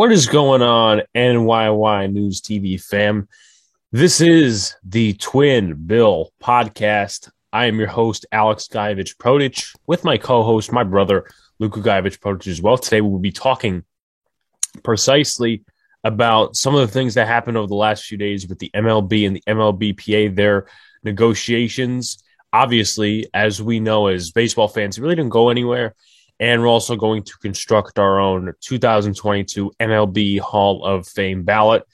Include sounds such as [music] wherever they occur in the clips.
What is going on, NYY News TV fam? This is the Twin Bill podcast. I am your host, Alex Guyevich Prodich, with my co host, my brother, Luca Guyevich Prodich, as well. Today, we will be talking precisely about some of the things that happened over the last few days with the MLB and the MLBPA, their negotiations. Obviously, as we know as baseball fans, it really didn't go anywhere. And we're also going to construct our own 2022 MLB Hall of Fame ballot.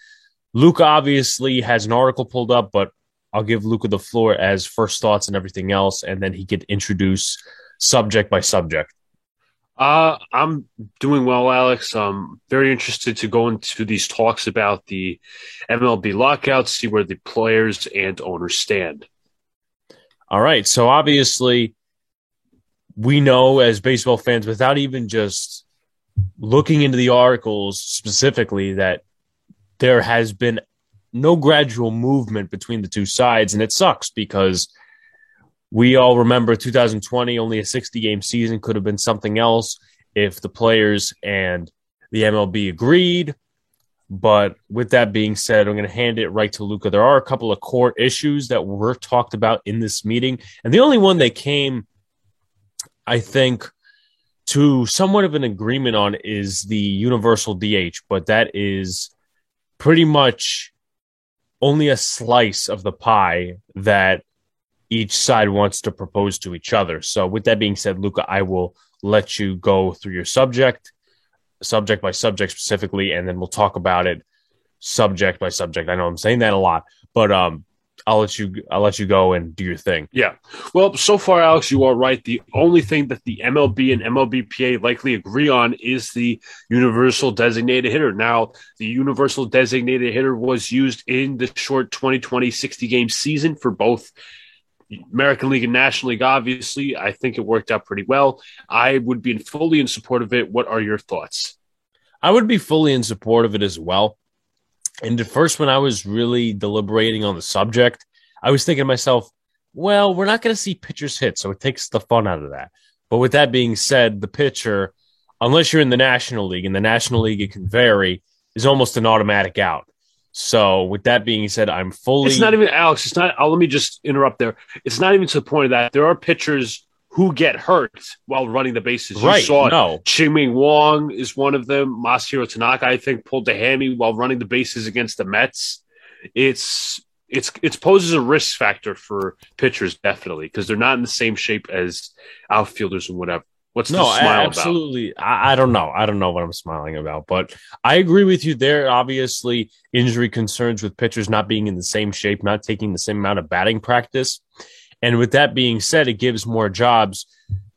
Luca obviously has an article pulled up, but I'll give Luca the floor as first thoughts and everything else, and then he could introduce subject by subject. Uh, I'm doing well, Alex. I'm very interested to go into these talks about the MLB lockout, see where the players and owners stand. All right. So obviously, we know as baseball fans, without even just looking into the articles specifically, that there has been no gradual movement between the two sides. And it sucks because we all remember 2020, only a 60 game season could have been something else if the players and the MLB agreed. But with that being said, I'm going to hand it right to Luca. There are a couple of core issues that were talked about in this meeting. And the only one that came I think, to somewhat of an agreement on is the universal DH, but that is pretty much only a slice of the pie that each side wants to propose to each other. So, with that being said, Luca, I will let you go through your subject, subject by subject specifically, and then we'll talk about it subject by subject. I know I'm saying that a lot, but um, I'll let you I'll let you go and do your thing. Yeah. Well, so far, Alex, you are right. The only thing that the MLB and MLBPA likely agree on is the universal designated hitter. Now, the universal designated hitter was used in the short 2020 60 game season for both American League and National League. Obviously, I think it worked out pretty well. I would be fully in support of it. What are your thoughts? I would be fully in support of it as well. And at first, when I was really deliberating on the subject, I was thinking to myself, well, we're not going to see pitchers hit, so it takes the fun out of that. But with that being said, the pitcher, unless you're in the National League, in the National League it can vary, is almost an automatic out. So with that being said, I'm fully. It's not even Alex. It's not. Oh, let me just interrupt there. It's not even to the point of that there are pitchers who get hurt while running the bases. You right. saw no. Chien-Ming Wang is one of them. Masahiro Tanaka, I think, pulled the hammy while running the bases against the Mets. It's it's it poses a risk factor for pitchers definitely because they're not in the same shape as outfielders and whatever. What's no, the smile absolutely. I, I, don't know. I don't know what I'm smiling about, but I agree with you there. Obviously, injury concerns with pitchers not being in the same shape, not taking the same amount of batting practice. And with that being said, it gives more jobs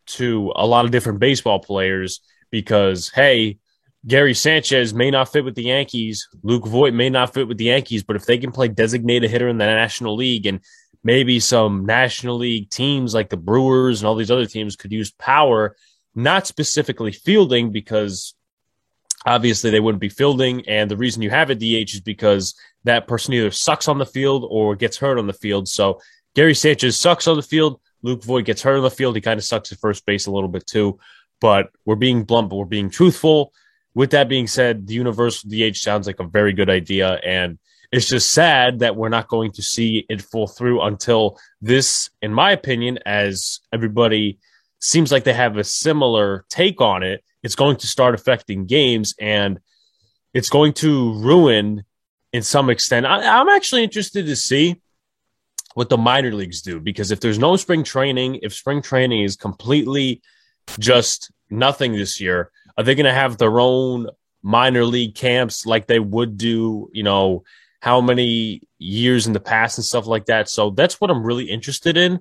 to a lot of different baseball players because, hey, Gary Sanchez may not fit with the Yankees. Luke Voit may not fit with the Yankees, but if they can play designated hitter in the National League and maybe some National League teams like the Brewers and all these other teams could use power, not specifically fielding because obviously they wouldn't be fielding. And the reason you have a DH is because that person either sucks on the field or gets hurt on the field. So Gary Sanchez sucks on the field. Luke Voit gets hurt on the field. He kind of sucks at first base a little bit too. But we're being blunt, but we're being truthful. With that being said, the universal DH sounds like a very good idea. And it's just sad that we're not going to see it fall through until this, in my opinion, as everybody seems like they have a similar take on it, it's going to start affecting games and it's going to ruin in some extent. I, I'm actually interested to see what the minor leagues do because if there's no spring training, if spring training is completely just nothing this year, are they going to have their own minor league camps like they would do, you know, how many years in the past and stuff like that? So that's what I'm really interested in.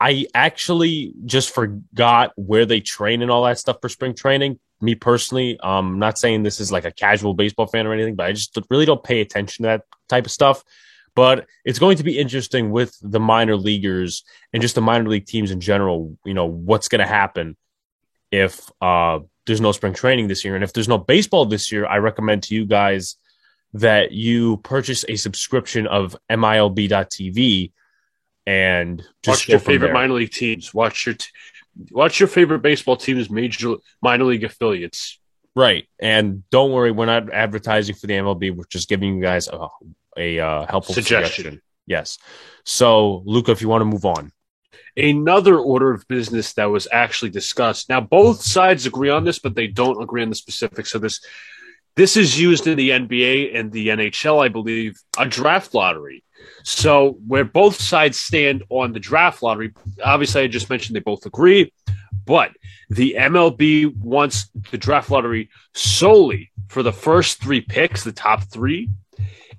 I actually just forgot where they train and all that stuff for spring training. Me personally, um, I'm not saying this is like a casual baseball fan or anything, but I just really don't pay attention to that type of stuff. But it's going to be interesting with the minor leaguers and just the minor league teams in general. You know, what's going to happen if uh, there's no spring training this year. And if there's no baseball this year, I recommend to you guys that you purchase a subscription of MILB.TV and just watch your favorite there. minor league teams. Watch your t- watch your favorite baseball teams, major minor league affiliates. Right. And don't worry, we're not advertising for the MLB. We're just giving you guys a, a uh, helpful suggestion. suggestion. Yes. So, Luca, if you want to move on. Another order of business that was actually discussed. Now, both sides agree on this, but they don't agree on the specifics of this. This is used in the NBA and the NHL, I believe, a draft lottery. So, where both sides stand on the draft lottery, obviously, I just mentioned they both agree. But the MLB wants the draft lottery solely for the first three picks, the top three,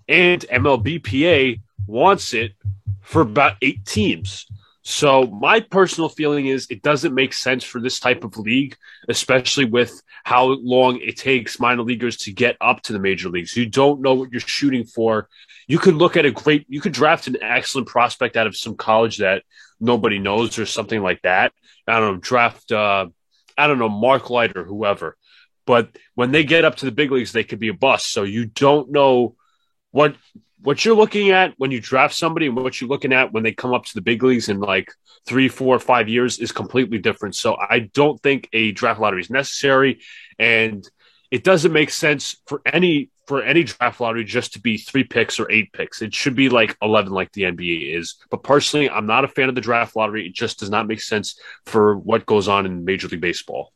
and MLBPA wants it for about eight teams. So my personal feeling is it doesn't make sense for this type of league, especially with how long it takes minor leaguers to get up to the major leagues. You don't know what you're shooting for. You could look at a great, you could draft an excellent prospect out of some college that nobody knows or something like that. I don't know, draft, uh, I don't know, Mark Light or whoever. But when they get up to the big leagues, they could be a bust. So you don't know what what you're looking at when you draft somebody and what you're looking at when they come up to the big leagues in like three, four, five years is completely different. So I don't think a draft lottery is necessary, and it doesn't make sense for any for any draft lottery just to be three picks or eight picks. It should be like 11, like the NBA is. But personally, I'm not a fan of the draft lottery. It just does not make sense for what goes on in Major League Baseball.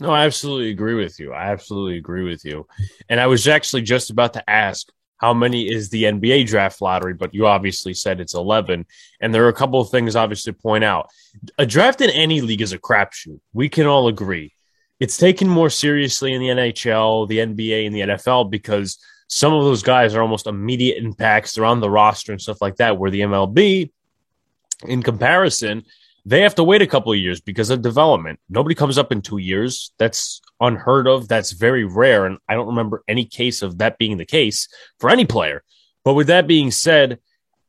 No, I absolutely agree with you. I absolutely agree with you. And I was actually just about to ask how many is the NBA draft lottery, but you obviously said it's 11. And there are a couple of things obviously to point out. A draft in any league is a crapshoot. We can all agree it's taken more seriously in the NHL, the NBA, and the NFL because some of those guys are almost immediate impacts. They're on the roster and stuff like that. Where the MLB, in comparison, they have to wait a couple of years because of development. Nobody comes up in two years. That's unheard of. That's very rare. And I don't remember any case of that being the case for any player. But with that being said,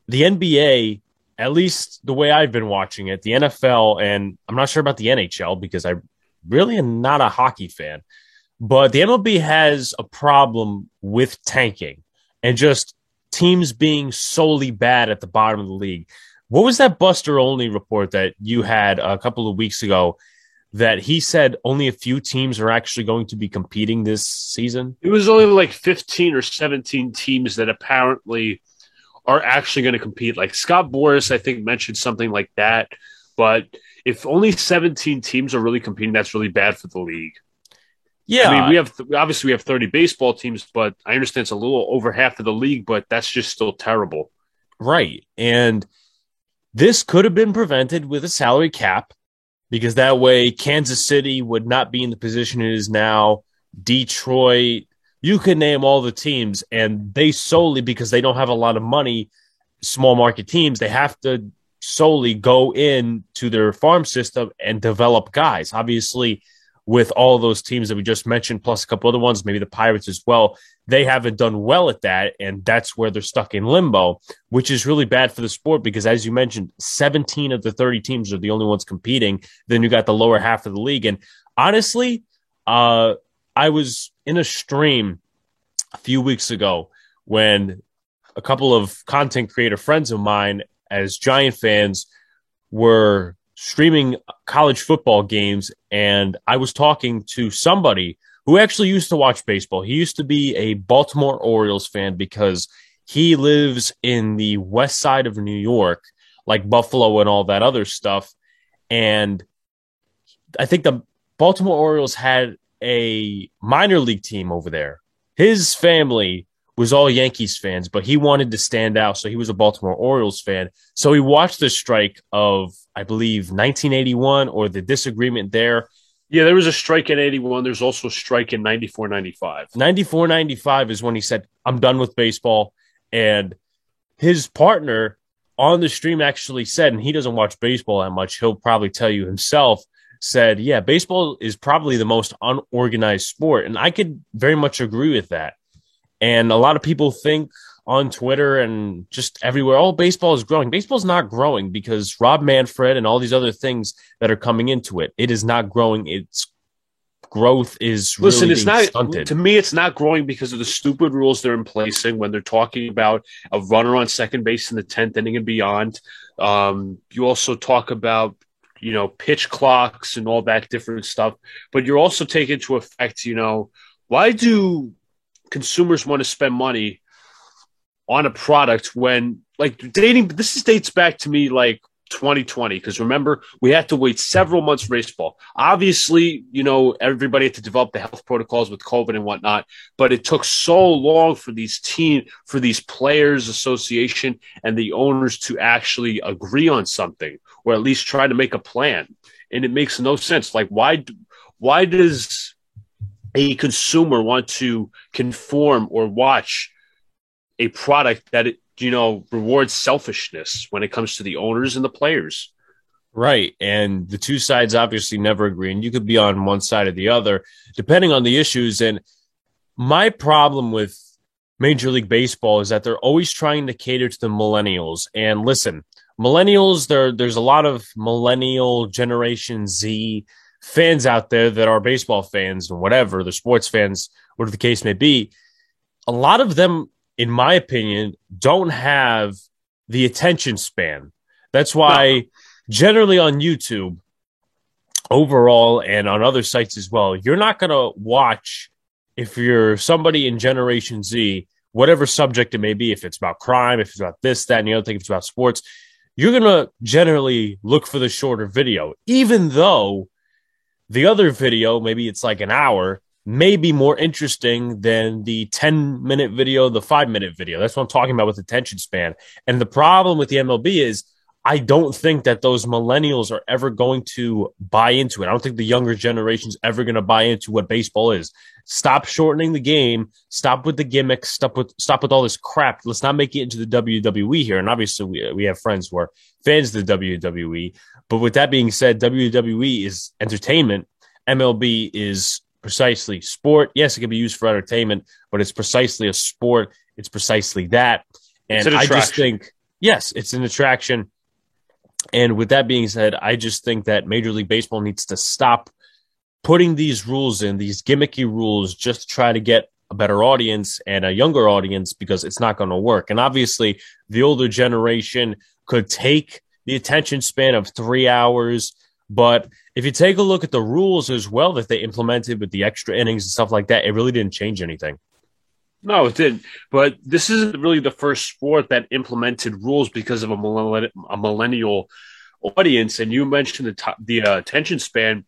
the NBA, at least the way I've been watching it, the NFL, and I'm not sure about the NHL because I really am not a hockey fan, but the MLB has a problem with tanking and just teams being solely bad at the bottom of the league. What was that Buster Olney report that you had a couple of weeks ago that he said only a few teams are actually going to be competing this season? It was only like 15 or 17 teams that apparently are actually going to compete. Like Scott Boras, I think, mentioned something like that. But if only 17 teams are really competing, that's really bad for the league. Yeah, I mean, we have obviously we have 30 baseball teams, but I understand it's a little over half of the league, but that's just still terrible. Right. And this could have been prevented with a salary cap because that way Kansas City would not be in the position it is now. Detroit, you can name all the teams, and they solely because they don't have a lot of money, small market teams, they have to solely go in to their farm system and develop guys. Obviously, with all those teams that we just mentioned, plus a couple other ones, maybe the Pirates as well, they haven't done well at that. And that's where they're stuck in limbo, which is really bad for the sport because, as you mentioned, 17 of the 30 teams are the only ones competing. Then you got the lower half of the league. And honestly, uh, I was in a stream a few weeks ago when a couple of content creator friends of mine as Giant fans were streaming college football games, and I was talking to somebody who actually used to watch baseball. He used to be a Baltimore Orioles fan because he lives in the west side of New York, like Buffalo and all that other stuff. And I think the Baltimore Orioles had a minor league team over there. His family was all Yankees fans, but he wanted to stand out. So he was a Baltimore Orioles fan. So he watched the strike of, I believe, 1981 or the disagreement there. Yeah, there was a strike in 81. There's also a strike in 94 95. 94 95 is when he said, I'm done with baseball. And his partner on the stream actually said, and he doesn't watch baseball that much, he'll probably tell you himself, said, Yeah, baseball is probably the most unorganized sport. And I could very much agree with that. And a lot of people think on Twitter and just everywhere, oh, baseball is growing. Baseball's not growing because Rob Manfred and all these other things that are coming into it. It is not growing. Its growth is really listen. It's not stunted. to me. It's not growing because of the stupid rules they're in placing when they're talking about a runner on second base in the tenth inning and beyond. Um, you also talk about you know pitch clocks and all that different stuff, but you're also taking into effect you know why do consumers want to spend money on a product when like dating this dates back to me like 2020 because remember we had to wait several months for baseball. Obviously you know everybody had to develop the health protocols with covid and whatnot but it took so long for these team for these players association and the owners to actually agree on something or at least try to make a plan. And it makes no sense. Like why why does a consumer want to conform or watch a product that it, you know rewards selfishness when it comes to the owners and the players. Right. And the two sides obviously never agree. And you could be on one side or the other, depending on the issues. And my problem with Major League Baseball is that they're always trying to cater to the millennials. And listen, millennials, there, there's a lot of millennial Generation Z fans out there that are baseball fans and whatever, the sports fans, whatever the case may be. A lot of them in my opinion, don't have the attention span. That's why no. generally on YouTube, overall, and on other sites as well, you're not going to watch if you're somebody in Generation Z, whatever subject it may be, if it's about crime, if it's about this, that, and the other thing, if it's about sports, you're going to generally look for the shorter video, even though the other video, maybe it's like an hour, may be more interesting than the 10 minute video, the five minute video. That's what I'm talking about with attention span. And the problem with the MLB is I don't think that those millennials are ever going to buy into it. I don't think the younger generation's ever going to buy into what baseball is. Stop shortening the game. Stop with the gimmicks. Stop with stop with all this crap. Let's not make it into the WWE here. And obviously, we, we have friends who are fans of the WWE. But with that being said, WWE is entertainment. MLB is precisely sport. Yes, it can be used for entertainment, but it's precisely a sport. It's precisely that. And an I just think, yes, it's an attraction. And with that being said, I just think that Major League Baseball needs to stop putting these rules in, these gimmicky rules, just to try to get a better audience and a younger audience because it's not going to work. And obviously, the older generation could take the attention span of three hours but if you take a look at the rules as well that they implemented with the extra innings and stuff like that, it really didn't change anything. No, it didn't. But this isn't really the first sport that implemented rules because of a, millenn- a millennial audience. And you mentioned the, t- the uh, attention span.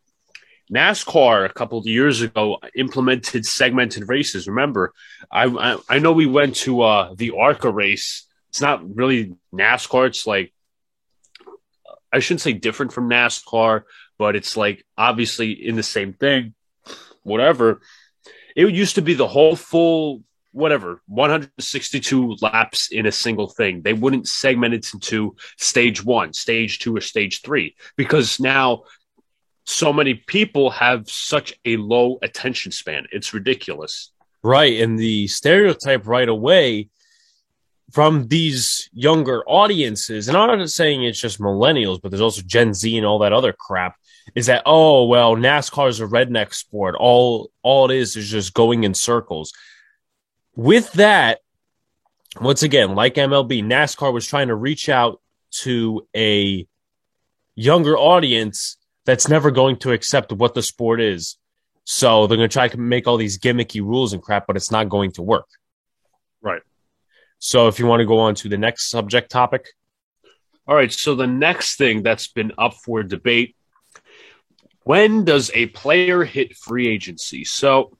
NASCAR a couple of years ago implemented segmented races. Remember, I I, I know we went to uh, the ARCA race. It's not really NASCAR. It's like I shouldn't say different from NASCAR, but it's like obviously in the same thing, whatever. It used to be the whole full, whatever, 162 laps in a single thing. They wouldn't segment it into stage one, stage two, or stage three because now so many people have such a low attention span. It's ridiculous. Right. And the stereotype right away from these younger audiences, and I'm not saying it's just millennials, but there's also Gen Z and all that other crap, is that oh well, NASCAR is a redneck sport. All all it is is just going in circles. With that, once again, like MLB, NASCAR was trying to reach out to a younger audience that's never going to accept what the sport is. So they're going to try to make all these gimmicky rules and crap, but it's not going to work. So if you want to go on to the next subject topic. All right. So the next thing that's been up for debate when does a player hit free agency? So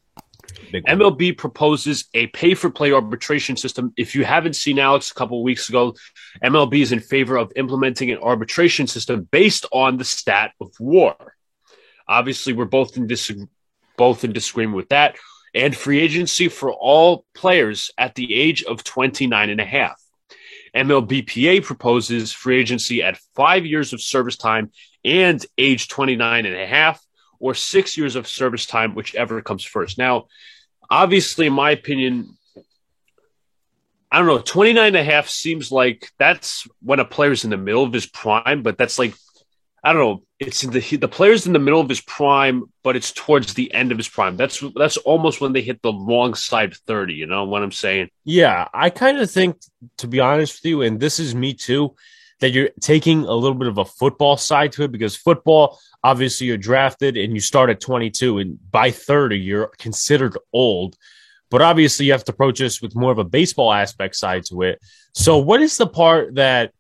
MLB proposes a pay for play arbitration system. If you haven't seen Alex a couple of weeks ago, MLB is in favor of implementing an arbitration system based on the stat of WAR. Obviously, we're both in dis- both in disagreement with that and free agency for all players at the age of 29 and a half. MLBPA proposes free agency at five years of service time and age 29 and a half, or six years of service time, whichever comes first. Now, obviously, in my opinion, I don't know, 29 and a half seems like that's when a player's in the middle of his prime, but that's like I don't know. It's the the player's in the middle of his prime, but it's towards the end of his prime. That's that's almost when they hit the wrong side thirty. You know what I'm saying? Yeah, I kind of think, to be honest with you, and this is me too, that you're taking a little bit of a football side to it because football, obviously, you're drafted and you start at 22, and by 30, you're considered old. But obviously, you have to approach this with more of a baseball aspect side to it. So, what is the part that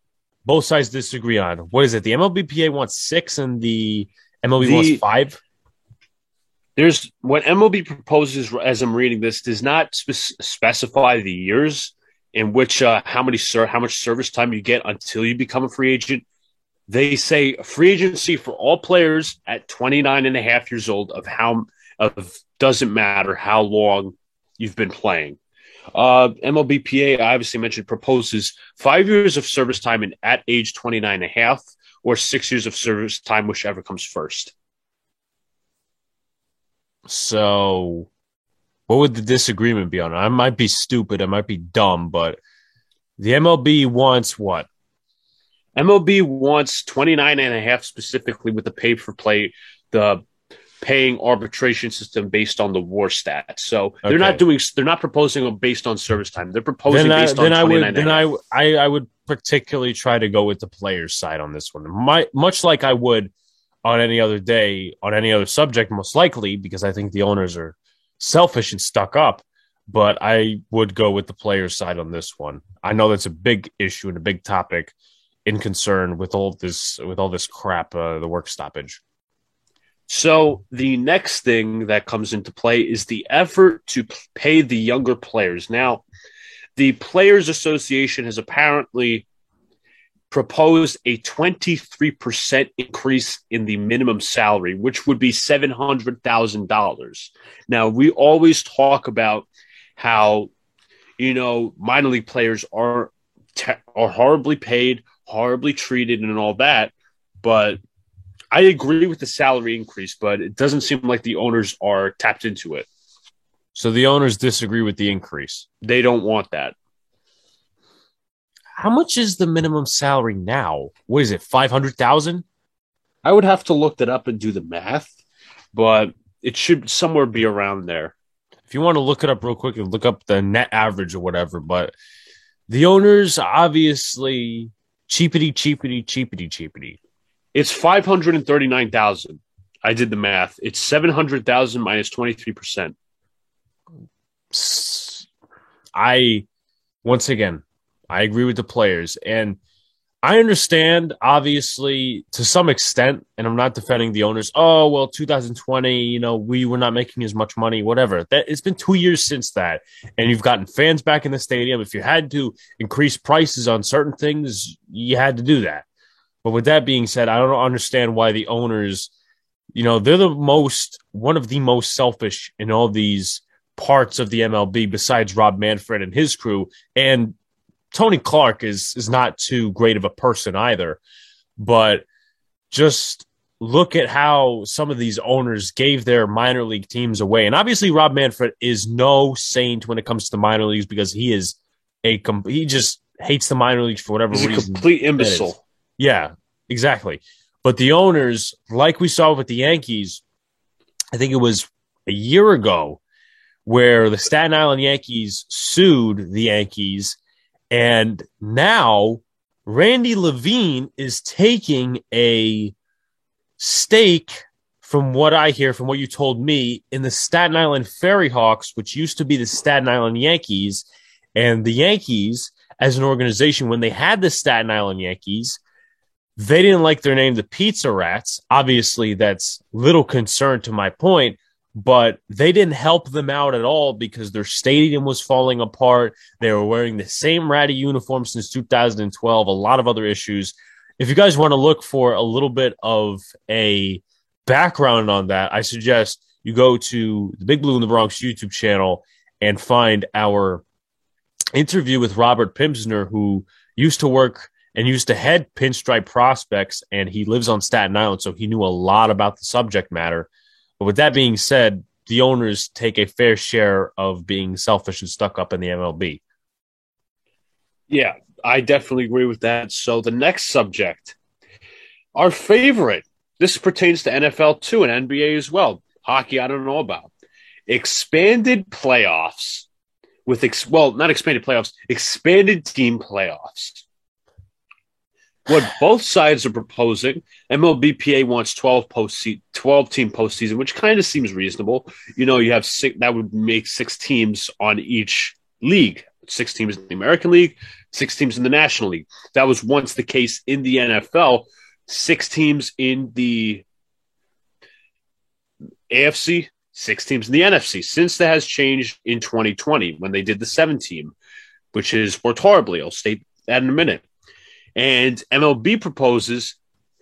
both sides disagree on? What is it? The MLBPA wants six and the MLB the, wants five? There's what MLB proposes, as I'm reading this, does not spe- specify the years in which uh, how many ser- how much service time you get until you become a free agent. They say free agency for all players at 29 and a half years old of how of doesn't matter how long you've been playing. Uh, MLBPA, I obviously mentioned, proposes five years of service time and at age 29 and a half, or six years of service time, whichever comes first. So, what would the disagreement be on? I might be stupid, I might be dumb, but the MLB wants what? MLB wants 29 and a half specifically with the pay for play, the paying arbitration system based on the WAR stats. So they're not doing they're not proposing them based on service time. They're proposing then based I, on then I would then I, I I would particularly try to go with the players side on this one. My, much like I would on any other day on any other subject most likely because I think the owners are selfish and stuck up, but I would go with the players side on this one. I know that's a big issue and a big topic in concern with all this with all this crap uh, the work stoppage. So the next thing that comes into play is the effort to pay the younger players. Now, the Players Association has apparently proposed a 23% increase in the minimum salary, which would be $700,000. Now, we always talk about how, you know, minor league players are, te- are horribly paid, horribly treated, and all that. But I agree with the salary increase, but it doesn't seem like the owners are tapped into it. So the owners disagree with the increase. They don't want that. How much is the minimum salary now? What is it? Five hundred thousand? I would have to look that up and do the math, but it should somewhere be around there. If you want to look it up real quick and look up the net average or whatever, but the owners obviously cheapity, cheapity, cheapity, cheapity. It's 539,000. I did the math. It's 700,000 minus 23%. I, once again, I agree with the players. And I understand, obviously, to some extent, and I'm not defending the owners. Oh, well, 2020, you know, we were not making as much money, whatever. That it's been two years since that, and you've gotten fans back in the stadium. If you had to increase prices on certain things, you had to do that. But with that being said, I don't understand why the owners, you know, they're the most one of the most selfish in all these parts of the MLB besides Rob Manfred and his crew. And Tony Clark is is not too great of a person either. But just look at how some of these owners gave their minor league teams away. And obviously Rob Manfred is no saint when it comes to the minor leagues because he is a he just hates the minor leagues for whatever He's reason. A complete imbecile. Yeah, exactly. But the owners, like we saw with the Yankees, I think it was a year ago, where the Staten Island Yankees sued the Yankees, and now Randy Levine is taking a stake, from what I hear, from what you told me, in the Staten Island Ferry Hawks, which used to be the Staten Island Yankees. And the Yankees, as an organization, when they had the Staten Island Yankees, they didn't like their name, the Pizza Rats. Obviously, that's little concern to my point, but they didn't help them out at all because their stadium was falling apart. They were wearing the same ratty uniform since 2012, a lot of other issues. If you guys want to look for a little bit of a background on that, I suggest you go to the Big Blue in the Bronx YouTube channel and find our interview with Robert Pimsner, who used to work and used to head Pinstripe Prospects, and he lives on Staten Island, so he knew a lot about the subject matter. But with that being said, the owners take a fair share of being selfish and stuck up in the MLB. Yeah, I definitely agree with that. So the next subject, our favorite. This pertains to NFL too and NBA as well. Hockey, I don't know about. Expanded playoffs with ex- well, not expanded playoffs, expanded team playoffs. What both sides are proposing. MLBPA wants 12 post 12 team postseason, which kind of seems reasonable. You know, you have six that would make six teams on each league. Six teams in the American League, six teams in the National League. That was once the case in the NFL. Six teams in the AFC, six teams in the NFC. Since that has changed in 2020 when they did the seven team, which is worked horribly. I'll state that in a minute. And MLB proposes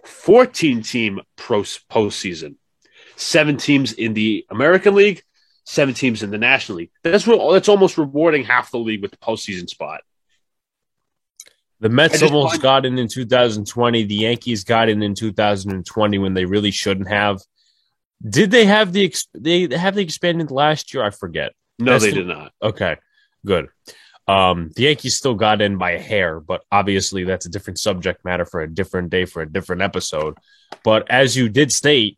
14 team pro postseason, seven teams in the American League, seven teams in the National League. That's that's almost rewarding half the league with the postseason spot. The Mets almost find- got in in 2020. The Yankees got in in 2020 when they really shouldn't have. Did they have the they have the expanded last year? I forget. No, That's they the, did not. Okay, good. Um, the Yankees still got in by a hair, but obviously that's a different subject matter for a different day for a different episode. But as you did state,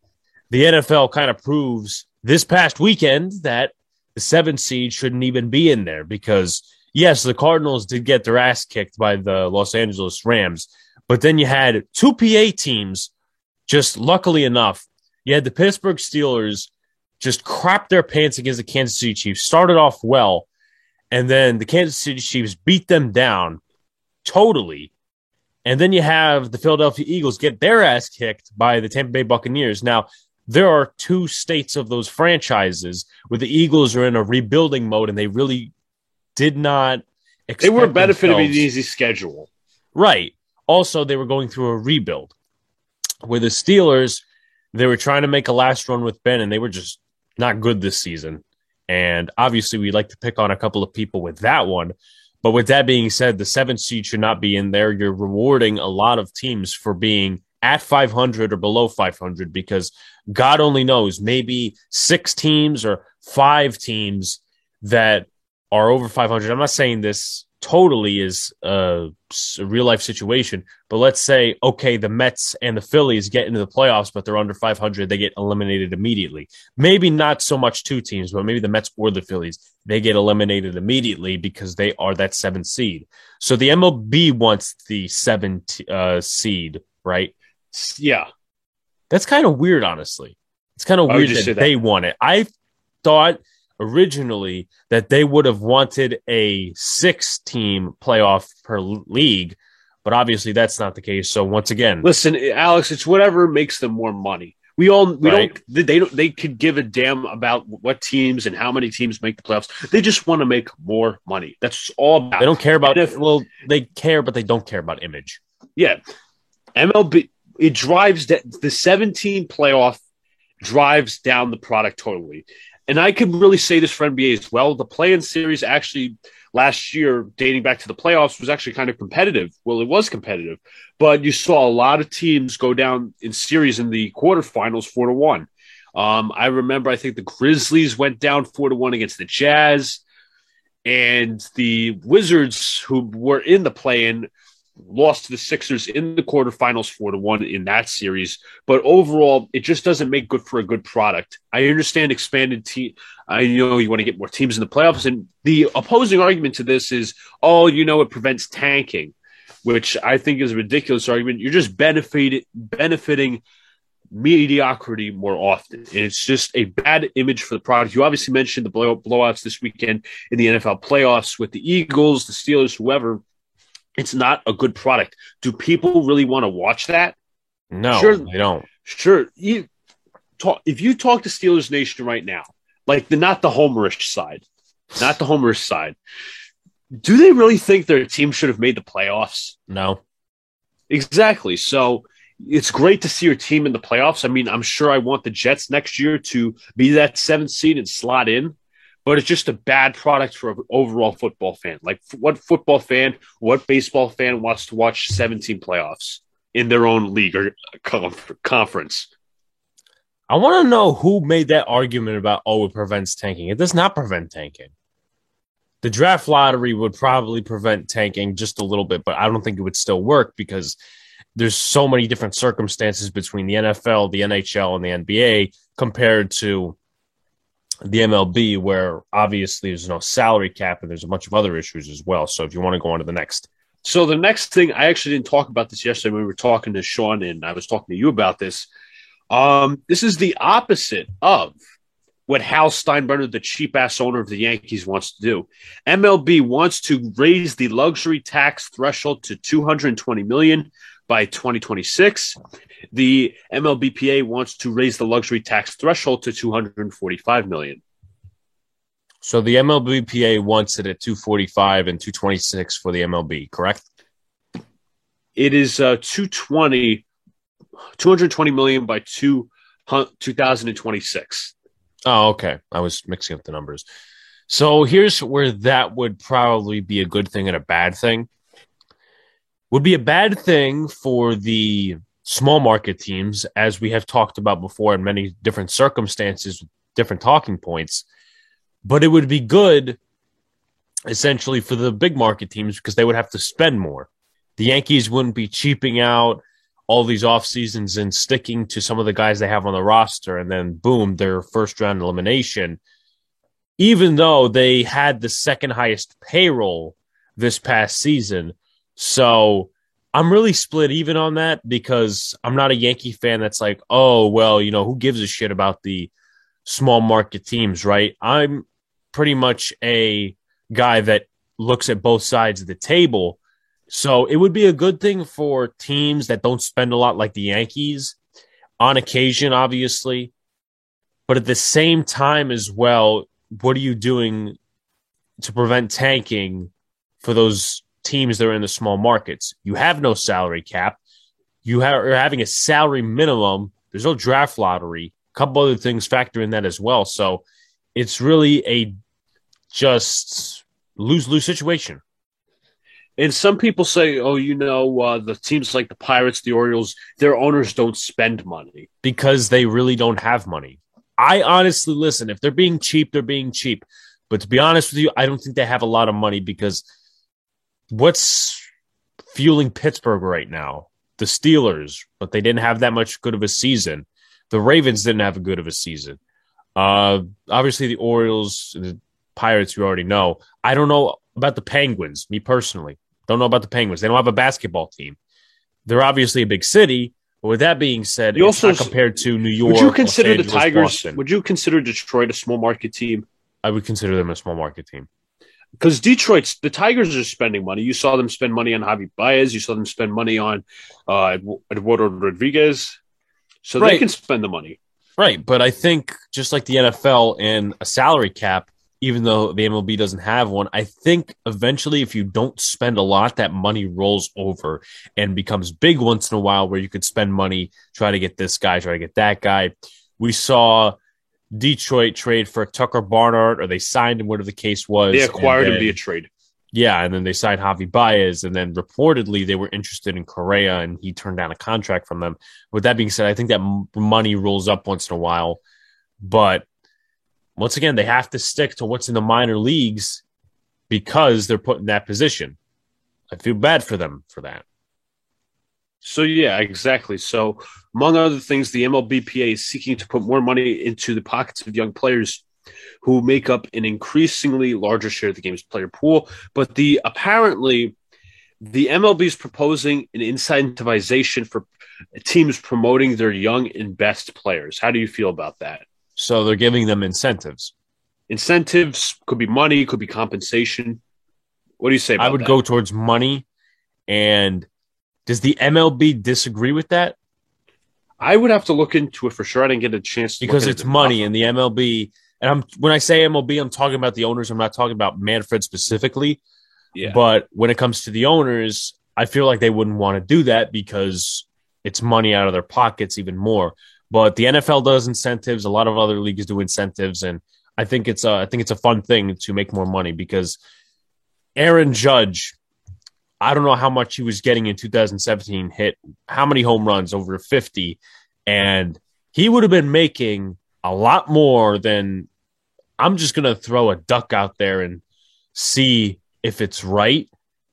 the NFL kind of proves this past weekend that the seventh seed shouldn't even be in there because yes, the Cardinals did get their ass kicked by the Los Angeles Rams, but then you had two PA teams. Just luckily enough, you had the Pittsburgh Steelers just crap their pants against the Kansas City Chiefs. Started off well and then the Kansas City Chiefs beat them down totally. And then you have the Philadelphia Eagles get their ass kicked by the Tampa Bay Buccaneers. Now, there are two states of those franchises where the Eagles are in a rebuilding mode and they really did not They were benefiting an easy schedule. Right. Also, they were going through a rebuild where the Steelers, they were trying to make a last run with Ben and they were just not good this season. And obviously, we like to pick on a couple of people with that one. But with that being said, the seventh seed should not be in there. You're rewarding a lot of teams for being at 500 or below 500 because God only knows maybe six teams or five teams that are over 500. I'm not saying this totally is a, a, real life situation. But let's say, okay, the Mets and the Phillies get into the playoffs, but they're under 500. They get eliminated immediately. Maybe not so much two teams, but maybe the Mets or the Phillies, they get eliminated immediately because they are that seventh seed. So the MLB wants the seventh uh, seed, right? Yeah. That's kind of weird, honestly. It's kind of weird that, that they want it. I thought – originally that they would have wanted a six team playoff per league, but obviously that's not the case. So once again, listen, Alex, it's whatever makes them more money. We all we right. don't they don't they could give a damn about what teams and how many teams make the playoffs. They just want to make more money. That's all about. They don't care about if, well, they care, but they don't care about image. Yeah, MLB it drives that the 17 playoff drives down the product totally and I could really say this for NBA as well. The play-in series actually last year, dating back to the playoffs, was actually kind of competitive. Well, it was competitive, but you saw a lot of teams go down in series in the quarterfinals, four to one. Um, I remember, I think the Grizzlies went down four to one against the Jazz, and the Wizards, who were in the play-in, lost to the Sixers in the quarterfinals four to one in that series. But overall, it just doesn't make good for a good product. I understand expanded team. I know you want to get more teams in the playoffs, and the opposing argument to this is, oh, you know, it prevents tanking, which I think is a ridiculous argument. You're just benefiting benefiting mediocrity more often. And it's just a bad image for the product. You obviously mentioned the blow- blowouts this weekend in the NFL playoffs with the Eagles, the Steelers, whoever it's not a good product. Do people really want to watch that? No, sure, they don't. Sure, you talk if you talk to Steelers Nation right now, like the not the homerish side, not the homerish side. Do they really think their team should have made the playoffs? No. Exactly. So it's great to see your team in the playoffs. I mean, I'm sure I want the Jets next year to be that seventh seed and slot in but it's just a bad product for an overall football fan. Like, what football fan, what baseball fan wants to watch 17 playoffs in their own league or conference? I want to know who made that argument about, oh, it prevents tanking. It does not prevent tanking. The draft lottery would probably prevent tanking just a little bit, but I don't think it would still work because there's so many different circumstances between the NFL, the NHL, and the NBA compared to the MLB, where obviously there's no salary cap and there's a bunch of other issues as well. So if you want to go on to the next. So the next thing, I actually didn't talk about this yesterday when we were talking to Sean, and I was talking to you about this. Um, this is the opposite of what Hal Steinbrenner, the cheap ass owner of the Yankees, wants to do. MLB wants to raise the luxury tax threshold to 220 million by 2026. The MLBPA wants to raise the luxury tax threshold to 245 million. So the MLBPA wants it at 245 and 226 for the MLB, correct? It is uh, 220, 220 million by two, 2026. Oh, okay. I was mixing up the numbers. So here's where that would probably be a good thing and a bad thing. Would be a bad thing for the small market teams, as we have talked about before in many different circumstances, different talking points but it would be good essentially for the big market teams because they would have to spend more. The Yankees wouldn't be cheaping out all these off seasons and sticking to some of the guys they have on the roster, and then boom, their first round elimination. Even though they had the second highest payroll this past season. So I'm really split even on that because I'm not a Yankee fan that's like, oh, well, you know, who gives a shit about the small market teams, right? I'm pretty much a guy that looks at both sides of the table. So it would be a good thing for teams that don't spend a lot, like the Yankees, on occasion, obviously. But at the same time, as well, what are you doing to prevent tanking for those teams that are in the small markets? You have no salary cap. You have, are having a salary minimum. There's no draft lottery. A couple other things factor in that as well. So it's really a just lose lose situation. And some people say, oh, you know, uh, the teams like the Pirates, the Orioles, their owners don't spend money because they really don't have money. I honestly listen, if they're being cheap, they're being cheap. But to be honest with you, I don't think they have a lot of money because what's fueling Pittsburgh right now? The Steelers, but they didn't have that much good of a season. The Ravens didn't have a good of a season. Uh, obviously, the Orioles, the Pirates, we already know. I don't know about the Penguins, me personally. Don't know about the Penguins. They don't have a basketball team. They're obviously a big city. But with that being said, you also compared to New York. Would you consider Angeles, the Tigers? Boston. Would you consider Detroit a small market team? I would consider them a small market team because Detroit's the Tigers are spending money. You saw them spend money on Javi Baez. You saw them spend money on uh, Eduardo Rodriguez. So right. they can spend the money. Right, but I think just like the NFL and a salary cap, even though the MLB doesn't have one, I think eventually if you don't spend a lot, that money rolls over and becomes big once in a while where you could spend money, try to get this guy, try to get that guy. We saw Detroit trade for Tucker Barnhart, or they signed him, whatever the case was. They acquired then, him via trade. Yeah, and then they signed Javi Baez, and then reportedly they were interested in Correa, and he turned down a contract from them. With that being said, I think that money rolls up once in a while, but once again, they have to stick to what's in the minor leagues because they're put in that position. I feel bad for them for that. So yeah, exactly. So among other things, the MLBPA is seeking to put more money into the pockets of young players who make up an increasingly larger share of the game's player pool. But the apparently the MLB is proposing an incentivization for teams promoting their young and best players. How do you feel about that? So they're giving them incentives. Incentives could be money, could be compensation. What do you say? I would that? go towards money. And does the MLB disagree with that? I would have to look into it for sure. I didn't get a chance because it's money, and the MLB. And I'm when I say MLB, I'm talking about the owners. I'm not talking about Manfred specifically. Yeah. But when it comes to the owners, I feel like they wouldn't want to do that because it's money out of their pockets even more. But the NFL does incentives. A lot of other leagues do incentives, and I think it's a I think it's a fun thing to make more money because Aaron Judge, I don't know how much he was getting in 2017. Hit how many home runs over 50, and he would have been making a lot more than. I'm just gonna throw a duck out there and see if it's right.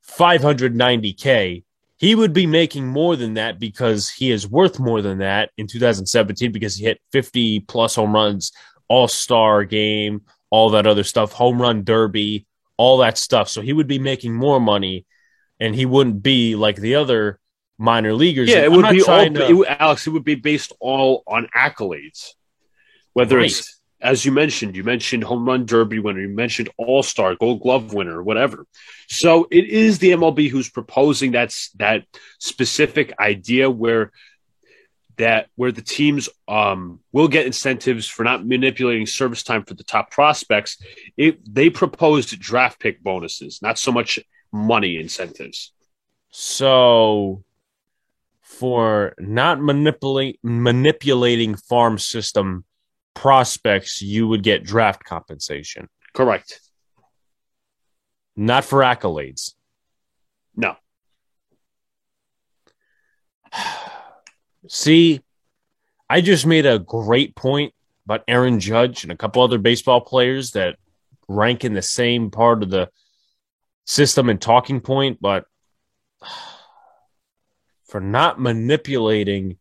590k he would be making more than that because he is worth more than that in 2017 because he hit 50 plus home runs, all star game, all that other stuff, home run derby, all that stuff. So he would be making more money and he wouldn't be like the other minor leaguers. Yeah, it I'm would be all, to- it would- Alex. It would be based all on accolades, whether Right. it's as you mentioned, you mentioned home run derby winner, you mentioned All Star, Gold Glove winner, whatever. So it is the MLB who's proposing that's that specific idea where that where the teams um, will get incentives for not manipulating service time for the top prospects. It, they proposed draft pick bonuses, not so much money incentives. So, for not manipulate manipulating farm system prospects, you would get draft compensation, Correct. not for accolades. No. [sighs] See, I just made a great point about Aaron Judge and a couple other baseball players that rank in the same part of the system and talking point, but for not manipulating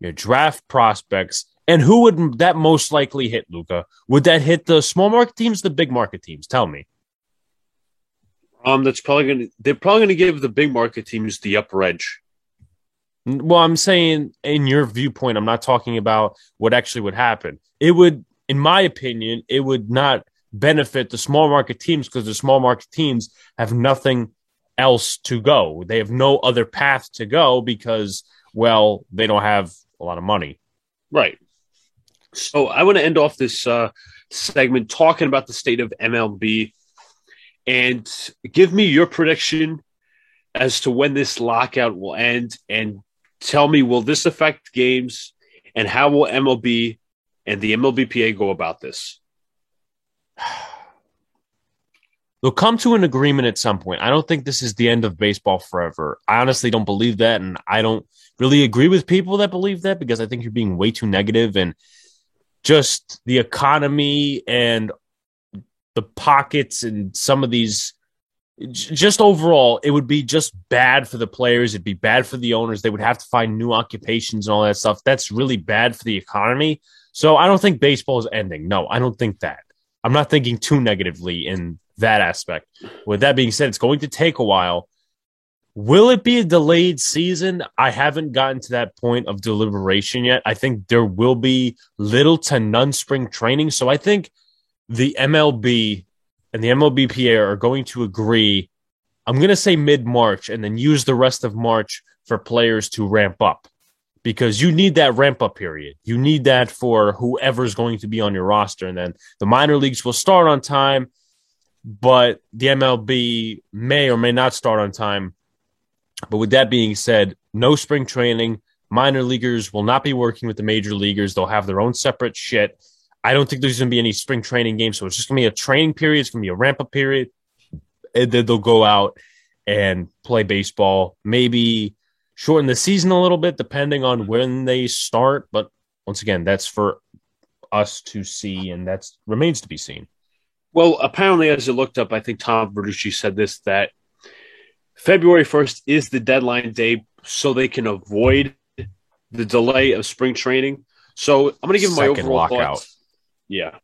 your draft prospects. And who would that most likely hit, Luca? Would that hit the small market teams, the big market teams? Tell me. Um, that's probably gonna. They're probably gonna give the big market teams the upper edge. Well, I'm saying in your viewpoint, I'm not talking about what actually would happen. It would, in my opinion, it would not benefit the small market teams because the small market teams have nothing else to go. They have no other path to go because, well, they don't have a lot of money. Right. So I want to end off this uh, segment talking about the state of MLB and give me your prediction as to when this lockout will end and tell me will this affect games and how will MLB and the MLBPA go about this? They'll come to an agreement at some point. I don't think this is the end of baseball forever. I honestly don't believe that. And I don't really agree with people that believe that because I think you're being way too negative and just the economy and the pockets and some of these just overall it would be just bad for the players it'd be bad for the owners they would have to find new occupations and all that stuff that's really bad for the economy so i don't think baseball is ending no i don't think that i'm not thinking too negatively in that aspect with that being said it's going to take a while Will it be a delayed season? I haven't gotten to that point of deliberation yet. I think there will be little to none spring training. So I think the MLB and the MLBPA are going to agree. I'm going to say mid March and then use the rest of March for players to ramp up because you need that ramp up period. You need that for whoever's going to be on your roster. And then the minor leagues will start on time, but the MLB may or may not start on time. But with that being said, no spring training. Minor leaguers will not be working with the major leaguers. They'll have their own separate shit. I don't think there's going to be any spring training games. So it's just going to be a training period. It's going to be a ramp up period. And then they'll go out and play baseball. Maybe shorten the season a little bit, depending on mm-hmm. when they start. But once again, that's for us to see, and that remains to be seen. Well, apparently, as I looked up, I think Tom Verducci said this that February 1st is the deadline day so they can avoid the delay of spring training. So I'm going to give my Second overall lockout. thoughts. Yeah.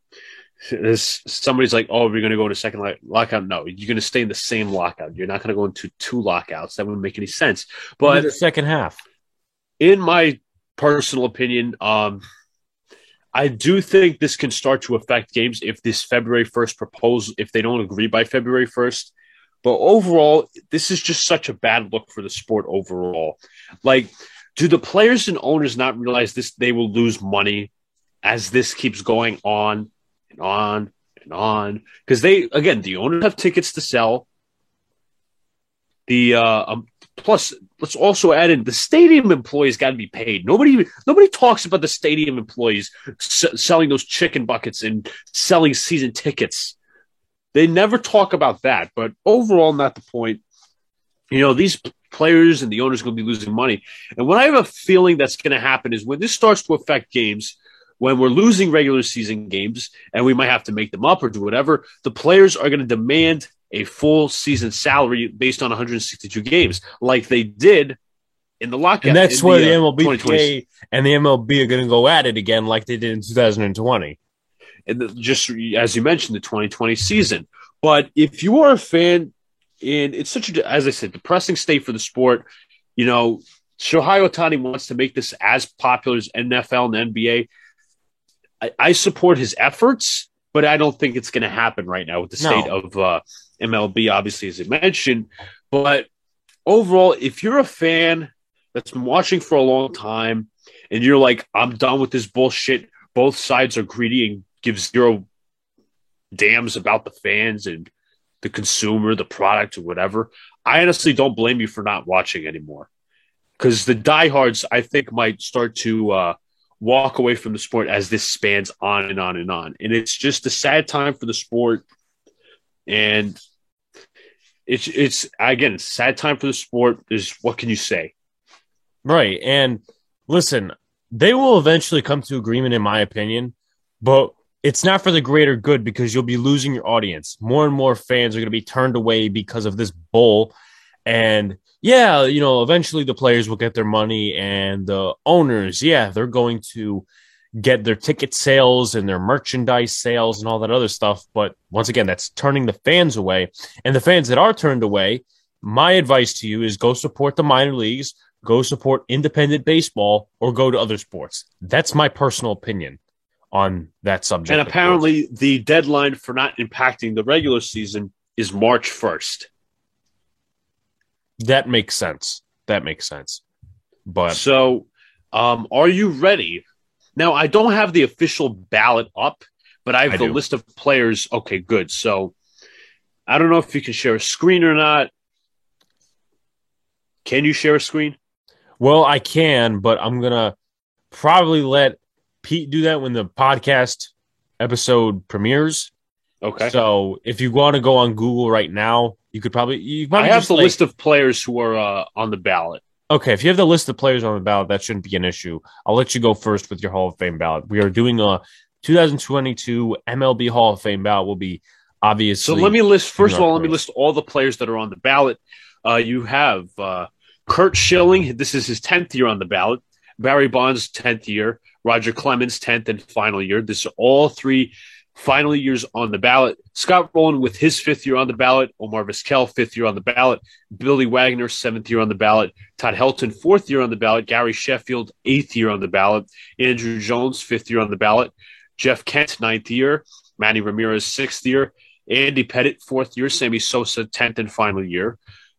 This, somebody's like, oh, we're going to go to second lock- lockout. No, you're going to stay in the same lockout. You're not going to go into two lockouts. That wouldn't make any sense. But But the second half, in my personal opinion, um, I do think this can start to affect games if this February 1st proposal, if they don't agree by February 1st. But overall, this is just such a bad look for the sport overall. Like, do the players and owners not realize this? They will lose money as this keeps going on and on and on. Because they, again, the owners have tickets to sell. The uh, um, plus, let's also add in the stadium employees got to be paid. Nobody, nobody talks about the stadium employees s- selling those chicken buckets and selling season tickets. They never talk about that, but overall, not the point. You know, these players and the owners going to be losing money. And what I have a feeling that's going to happen is when this starts to affect games, when we're losing regular season games and we might have to make them up or do whatever, the players are going to demand a full season salary based on 162 games, like they did in the lockout. and that's where the, uh, MLBPA 2020 and the MLB are going to go at it again, like they did in 2020. and the, just as you mentioned, the 2020 season. But if you are a fan and it's such a, as I said, depressing state for the sport. You know, Shohei Ohtani wants to make this as popular as NFL and NBA. I, I support his efforts, but I don't think it's going to happen right now with the state no. of uh, MLB, obviously, as I mentioned. But overall, if you're a fan that's been watching for a long time and you're like, I'm done with this bullshit, both sides are greedy and give zero dams about the fans and the consumer, the product, or whatever. I honestly don't blame you for not watching anymore because the diehards, I think, might start to uh, walk away from the sport as this spans on and on and on. And it's just a sad time for the sport. And it's it's again, it's sad time for the sport. There's what can you say? Right. And listen, they will eventually come to agreement, in my opinion, but it's not for the greater good because you'll be losing your audience. More and more fans are going to be turned away because of this bull. And yeah, you know, eventually the players will get their money and the owners, yeah, they're going to get their ticket sales and their merchandise sales and all that other stuff. But once again, that's turning the fans away. And the fans that are turned away, my advice to you is go support the minor leagues, go support independent baseball, or go to other sports. That's my personal opinion on that subject. And apparently, the deadline for not impacting the regular season is March 1st. That makes sense. That makes sense. But so, um, are you ready? Now, I don't have the official ballot up, but I have I the do. list of players. Okay, good. So, I don't know if you can share a screen or not. Can you share a screen? Well, I can, but I'm gonna probably let Pete do that when the podcast episode premieres. Okay. So if you want to go on Google right now, you could probably you probably I have the like, list of players who are uh, on the ballot. Okay, if you have the list of players on the ballot, that shouldn't be an issue. I'll let you go first with your Hall of Fame ballot. We are doing a 2022 MLB Hall of Fame ballot. Will be obviously. So let me list first of all. Let me list all the players that are on the ballot. Uh, you have uh, Curt Schilling. This is his tenth year on the ballot. Barry Bonds' tenth year. Roger Clemens' tenth and final year. This is all three final years on the ballot. Scott Rolen with his fifth year on the ballot. Omar Vizquel, fifth year on the ballot. Billy Wagner, seventh year on the ballot. Todd Helton, fourth year on the ballot. Gary Sheffield, eighth year on the ballot. Andruw Jones, fifth year on the ballot. Jeff Kent, ninth year. Manny Ramirez, sixth year. Andy Pettitte, fourth year. Sammy Sosa, tenth and final year.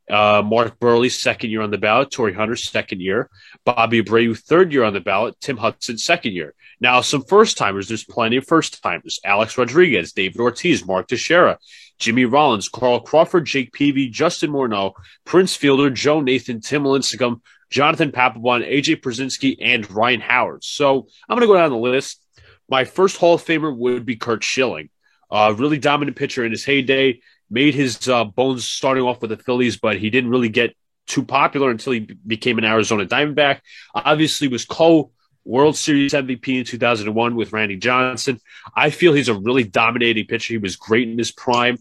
Uh, Mark Buehrle, second year on the ballot. Torii Hunter, second year. Bobby Abreu, third year on the ballot. Tim Hudson, second year. Now, some first timers. There's plenty of first timers. Alex Rodriguez, David Ortiz, Mark Teixeira, Jimmy Rollins, Carl Crawford, Jake Peavy, Justin Morneau, Prince Fielder, Joe Nathan, Tim Lincecum, Jonathan Papelbon, AJ Pierzynski, and Ryan Howard. So I'm going to go down the list. My first Hall of Famer would be Curt Schilling. a really dominant pitcher in his heyday. Made his uh, bones starting off with the Phillies, but he didn't really get too popular until he became an Arizona Diamondback. Obviously, was co World Series MVP in 2001 with Randy Johnson. I feel he's a really dominating pitcher. He was great in his prime.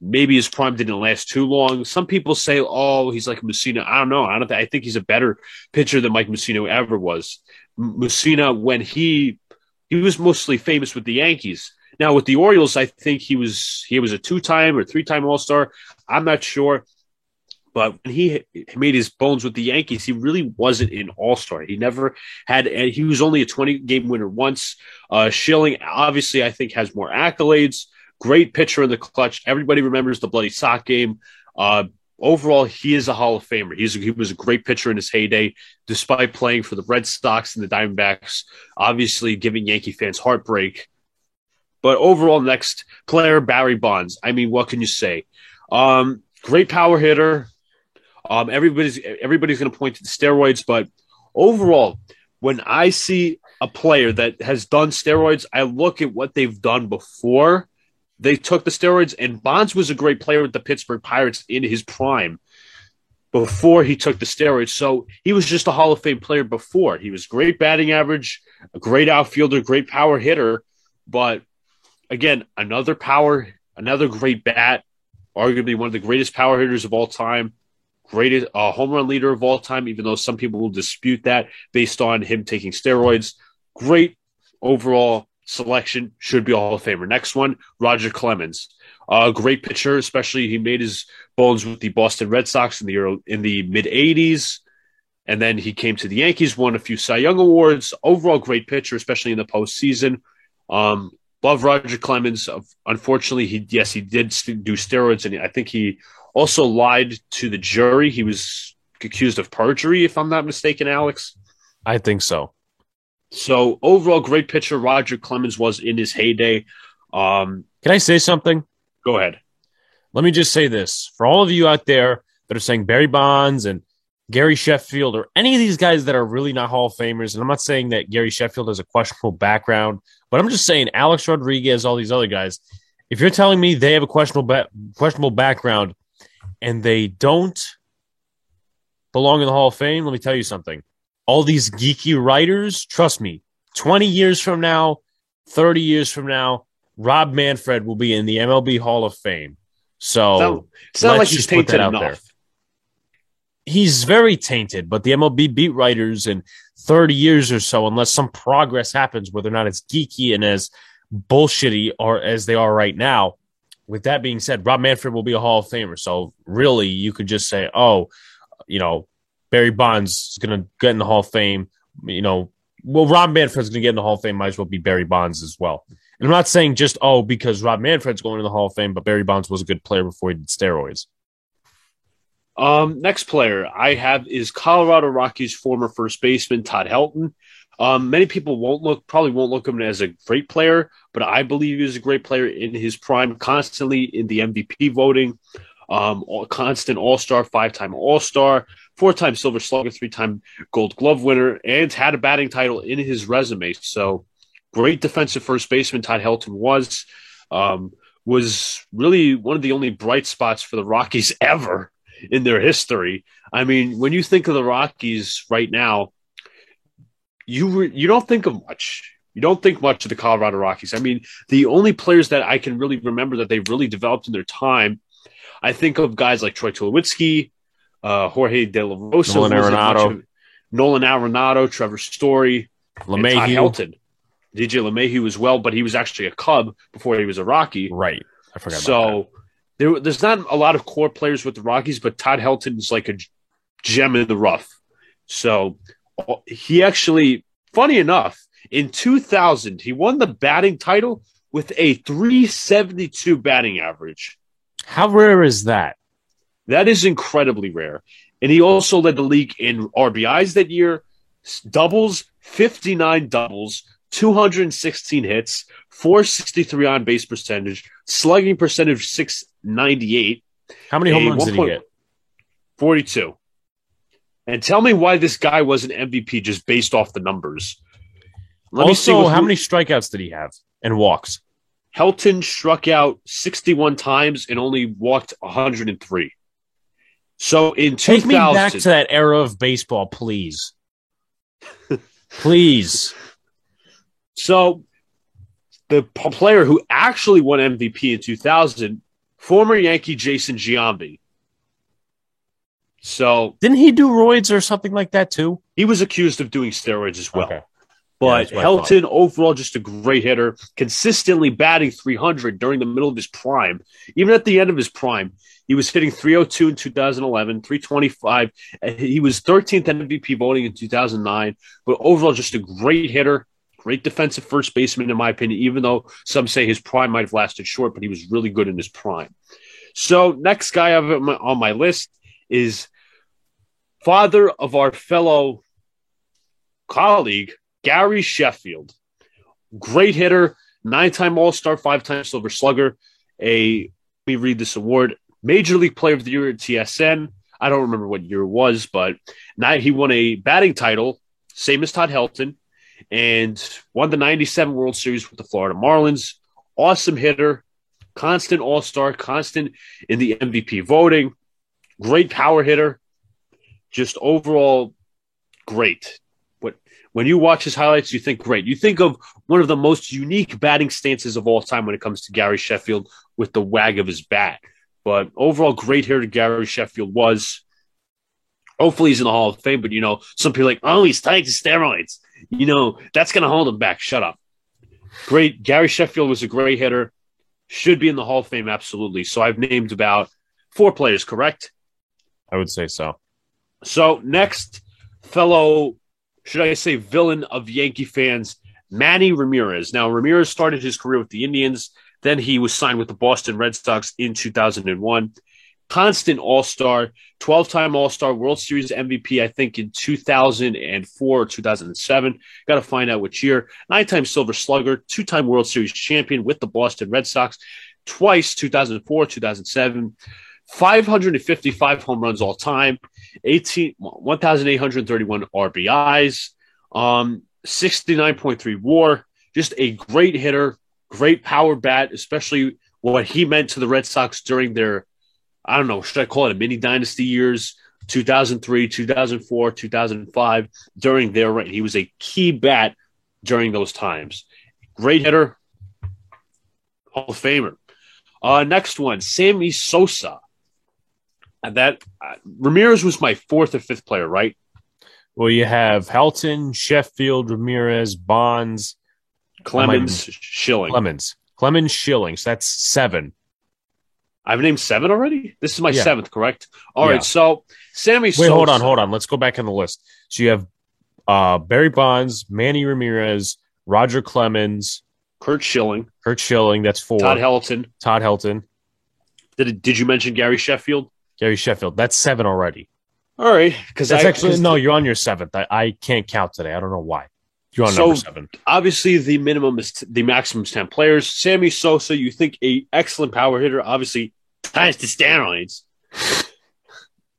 Maybe his prime didn't last too long. Some people say, "Oh, he's like Mussina." I don't know. I don't. Th- I think he's a better pitcher than Mike Mussina ever was. Mussina, when he he was mostly famous with the Yankees. Now with the Orioles, I think he was he was a two time or three time All Star. I'm not sure. But when he made his bones with the Yankees, he really wasn't an all star. He never had, and he was only a 20 game winner once. Uh, Schilling, obviously, I think has more accolades. Great pitcher in the clutch. Everybody remembers the bloody sock game. Uh, overall, he is a Hall of Famer. He's, he was a great pitcher in his heyday, despite playing for the Red Sox and the Diamondbacks, obviously giving Yankee fans heartbreak. But overall, next player, Barry Bonds. I mean, what can you say? Um, great power hitter, um, everybody's everybody's going to point to the steroids, but overall, when I see a player that has done steroids, I look at what they've done before they took the steroids. And Bonds was a great player with the Pittsburgh Pirates in his prime before he took the steroids. So he was just a Hall of Fame player before. He was great batting average, a great outfielder, great power hitter. But again, another power, another great bat, arguably one of the greatest power hitters of all time greatest uh, home run leader of all time, even though some people will dispute that based on him taking steroids. Great overall selection should be a Hall of Famer. Next one, Roger Clemens, a uh, great pitcher, especially he made his bones with the Boston Red Sox in the early, in the mid '80s, and then he came to the Yankees, won a few Cy Young awards. Overall, great pitcher, especially in the postseason. Um, love Roger Clemens. Unfortunately, he yes he did do steroids, and I think he also lied to the jury. He was accused of perjury, if I'm not mistaken, Alex. I think so. So overall, great pitcher Roger Clemens was in his heyday. Um, Can I say something? Go ahead. Let me just say this for all of you out there that are saying Barry Bonds and Gary Sheffield or any of these guys that are really not Hall of Famers. And I'm not saying that Gary Sheffield has a questionable background, but I'm just saying Alex Rodriguez, all these other guys. If you're telling me they have a questionable ba- questionable background and they don't belong in the Hall of Fame, let me tell you something all these geeky writers, trust me, 20 years from now, 30 years from now, Rob Manfred will be in the MLB Hall of Fame. So it's not, like he's tainted enough. There. He's very tainted, but the MLB beat writers in 30 years or so, unless some progress happens where they're not as geeky and as bullshitty or as they are right now. With that being said, Rob Manfred will be a Hall of Famer. So really, you could just say, oh, you know, Barry Bonds is going to get in the Hall of Fame. You know, well, Rob Manfred's going to get in the Hall of Fame. Might as well be Barry Bonds as well. And I'm not saying just oh because Rob Manfred's going to the Hall of Fame, but Barry Bonds was a good player before he did steroids. Um, next player I have is Colorado Rockies former first baseman Todd Helton. Um, many people won't look, probably won't look him as a great player, but I believe he was a great player in his prime, constantly in the MVP voting, um, constant All Star, five time All Star, four time Silver Slugger, three time Gold Glove winner, and had a batting title in his resume. So great defensive first baseman Todd Helton was. Um, was really one of the only bright spots for the Rockies [laughs] ever in their history. I mean, when you think of the Rockies right now, you re- you don't think of much. You don't think much of the Colorado Rockies. I mean, the only players that I can really remember that they really developed in their time, I think of guys like Troy Tulowitzki, uh, Jorge De La Rosa, Nolan Arenado, Nolan Arenado, Trevor Story, LeMahieu. Helton. DJ LeMahieu as well, but he was actually a Cub before he was a Rocky. Right. I forgot. So there, there's not a lot of core players with the Rockies, but Todd Helton is like a gem in the rough. So he actually, funny enough, in 2000 he won the batting title with a 372 batting average. How rare is that? That is incredibly rare. And he also led the league in RBIs that year, doubles, 59 doubles, 216 hits, 463 on base percentage, slugging percentage 698. How many home runs did he get? 42. And tell me why this guy was an MVP just based off the numbers. Let also, how many strikeouts did he have and walks? Helton struck out 61 times and only walked 103. So in 2000, take me back to that era of baseball, please, please. [laughs] So the player who actually won MVP in 2000, former Yankee Jason Giambi. So didn't he do roids or something like that too? He was accused of doing steroids as well. Okay. But yeah, Helton, overall, just a great hitter, consistently batting 300 during the middle of his prime. Even at the end of his prime, he was hitting 302 in 2011, 325. He was 13th MVP voting in 2009, but overall, just a great hitter, great defensive first baseman, in my opinion, even though some say his prime might have lasted short, but he was really good in his prime. So, next guy on my list is father of our fellow colleague, Gary Sheffield, great hitter, nine time All Star, five time Silver Slugger. A me read this award Major League Player of the Year at TSN. I don't remember what year it was, but now he won a batting title, same as Todd Helton, and won the 97 World Series with the Florida Marlins. Awesome hitter, constant all star, constant in the MVP voting, great power hitter, just overall great But when you watch his highlights, you think great. You think of one of the most unique batting stances of all time when it comes to Gary Sheffield with the wag of his bat. But overall, great hitter Gary Sheffield was. Hopefully, he's in the Hall of Fame. But you know, some people like, oh, he's tied to steroids. You know, that's going to hold him back. Shut up. Great. Gary Sheffield was a great hitter. Should be in the Hall of Fame, absolutely. So I've named about four players, correct? I would say so. So next, fellow, should I say villain of Yankee fans, Manny Ramirez. Now, Ramirez started his career with the Indians. Then he was signed with the Boston Red Sox in 2001 constant All Star, 12 time All Star, World Series MVP, I think in 2004 or 2007. Got to find out which year. Nine time Silver Slugger, two time World Series champion with the Boston Red Sox, twice 2004, 2007. 555 home runs all time, 18, 1,831 RBIs, um, 69.3 WAR. Just a great hitter, great power bat, especially what he meant to the Red Sox during their I don't know, should I call it a mini dynasty years? 2003, 2004, 2005, during their reign. He was a key bat during those times. Great hitter, Hall of Famer. Uh, next one, Sammy Sosa. And that uh, Ramirez was my fourth or fifth player, right? Well, you have Helton, Sheffield, Ramirez, Bonds, Clemens, Schilling. Clemens, Clemens, Schilling. So that's seven. I've named seven already. This is my yeah. seventh, correct? All yeah. right. So Sammy. Wait, Sosa. hold on, hold on. Let's go back in the list. So you have uh, Barry Bonds, Manny Ramirez, Roger Clemens, Curt Schilling, Curt Schilling. That's four. Todd Helton. Todd Helton. Did Did you mention Gary Sheffield? Gary Sheffield. That's seven already. All right, because that's I, actually no. You're on your seventh. I, I can't count today. I don't know why. You're on so, number seven. Obviously, the minimum is t- the maximum is ten players. Sammy Sosa, you think a excellent power hitter. Obviously, times to steroids.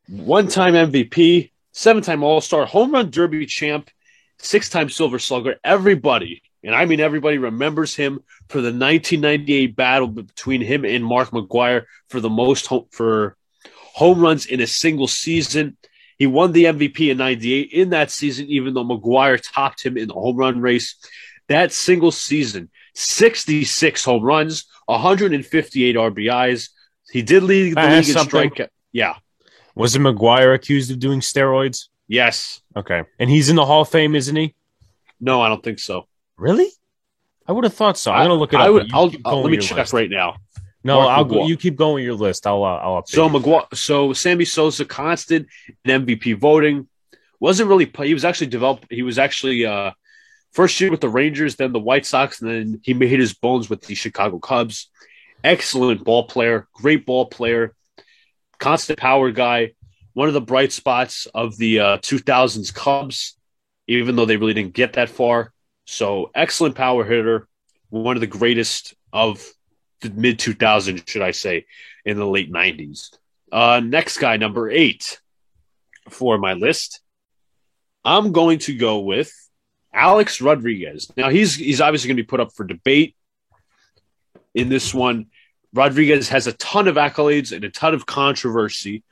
One time MVP, seven time All Star, home run derby champ, six time Silver Slugger. Everybody, and I mean everybody, remembers him for the 1998 battle between him and Mark McGwire for the most home, for home runs in a single season. He won the MVP in 98 in that season, even though McGwire topped him in the home run race. That single season, 66 home runs, 158 RBIs, he did lead the league in strikeout. Yeah. Was it McGwire accused of doing steroids? Yes. Okay. And he's in the Hall of Fame, isn't he? No, I don't think so. Really? I would have thought so. I'm gonna look it I up. Would, I'll, I'll, let me check list. right now. No, Mark I'll go. You keep going with your list. I'll uh, I'll update. So McGwire, so Sammy Sosa, constant in MVP voting, wasn't really. He was actually developed. He was actually uh, first year with the Rangers, then the White Sox, and then he made his bones with the Chicago Cubs excellent ball player, great ball player, constant power guy, one of the bright spots of the uh, 2000s Cubs, even though they really didn't get that far. So, excellent power hitter, one of the greatest of mid 2000s, should I say, in the late 90s. Uh, next guy, number eight for my list. I'm going to go with Alex Rodriguez. Now he's he's obviously going to be put up for debate in this one. Rodriguez has a ton of accolades and a ton of controversy.